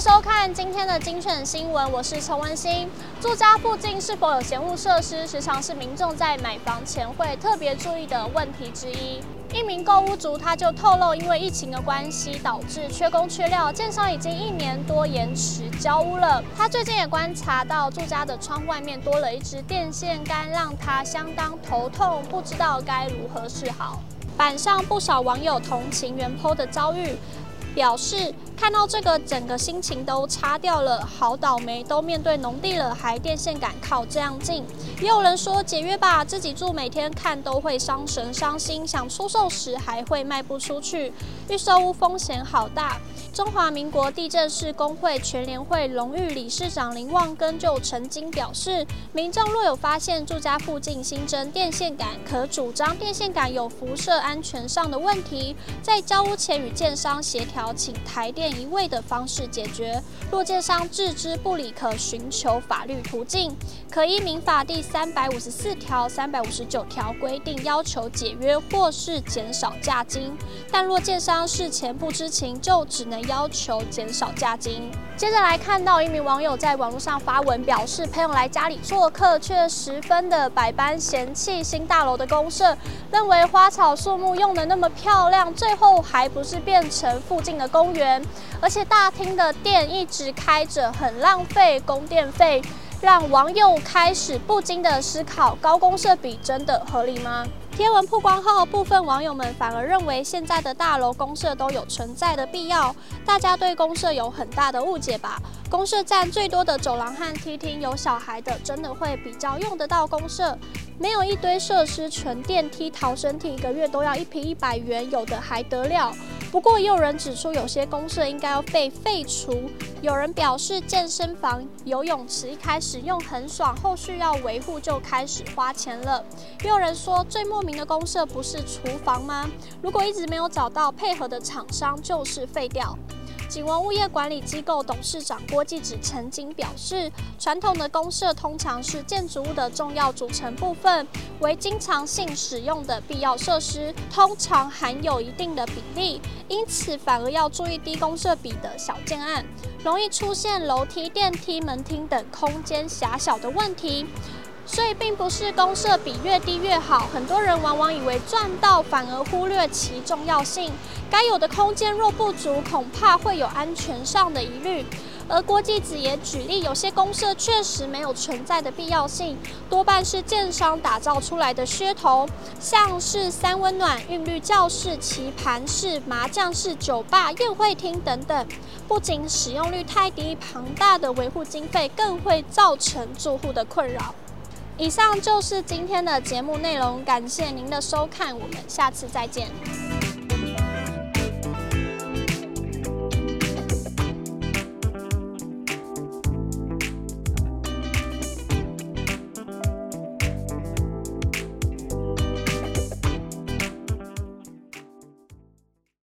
收看今天的精选新闻，我是陈文心。住家附近是否有闲物设施，时常是民众在买房前会特别注意的问题之一。一名购屋族他就透露，因为疫情的关系，导致缺工缺料，建商已经一年多延迟交屋了。他最近也观察到住家的窗外面多了一支电线杆，让他相当头痛，不知道该如何是好。板上不少网友同情原 PO 的遭遇。表示看到这个，整个心情都差掉了，好倒霉，都面对农地了，还电线杆靠这样近。也有人说解约吧，自己住每天看都会伤神伤心，想出售时还会卖不出去，预售屋风险好大。中华民国地震士工会全联会荣誉理事长林旺根就曾经表示，民众若有发现住家附近新增电线杆，可主张电线杆有辐射安全上的问题，在交屋前与建商协调，邀请台电一位的方式解决。若建商置之不理，可寻求法律途径，可依民法第三百五十四条、三百五十九条规定要求解约或是减少价金。但若建商事前不知情，就只能。要求减少价金。接着来看到一名网友在网络上发文表示，朋友来家里做客，却十分的百般嫌弃新大楼的公设，认为花草树木用得那么漂亮，最后还不是变成附近的公园，而且大厅的电一直开着，很浪费供电费，让网友开始不禁的思考：高公设比真的合理吗？贴文曝光后，部分网友们反而认为现在的大楼公社都有存在的必要。大家对公社有很大的误解吧？公社占最多的走廊和梯厅，有小孩的真的会比较用得到公设。没有一堆设施，纯电梯、逃生梯，一个月都要一坪一百元，有的还得了。不过也有人指出，有些公社应该要被废除。有人表示，健身房、游泳池一开始用很爽，后续要维护就开始花钱了。也有人说，最莫名的公设不是厨房吗？如果一直没有找到配合的厂商，就是废掉。景文物业管理机构董事长郭继子曾经表示，传统的公设通常是建筑物的重要组成部分，为经常性使用的必要设施，通常含有一定的比例，因此反而要注意低公设比的小建案，容易出现楼梯、电梯、门厅等空间狭小的问题。所以并不是公设比越低越好，很多人往往以为赚到，反而忽略其重要性。该有的空间若不足，恐怕会有安全上的疑虑。而郭继子也举例，有些公设确实没有存在的必要性，多半是建商打造出来的噱头，像是三温暖、韵律教室、棋盘室、麻将室、酒吧、宴会厅等等，不仅使用率太低，庞大的维护经费更会造成住户的困扰。以上就是今天的节目内容，感谢您的收看，我们下次再见。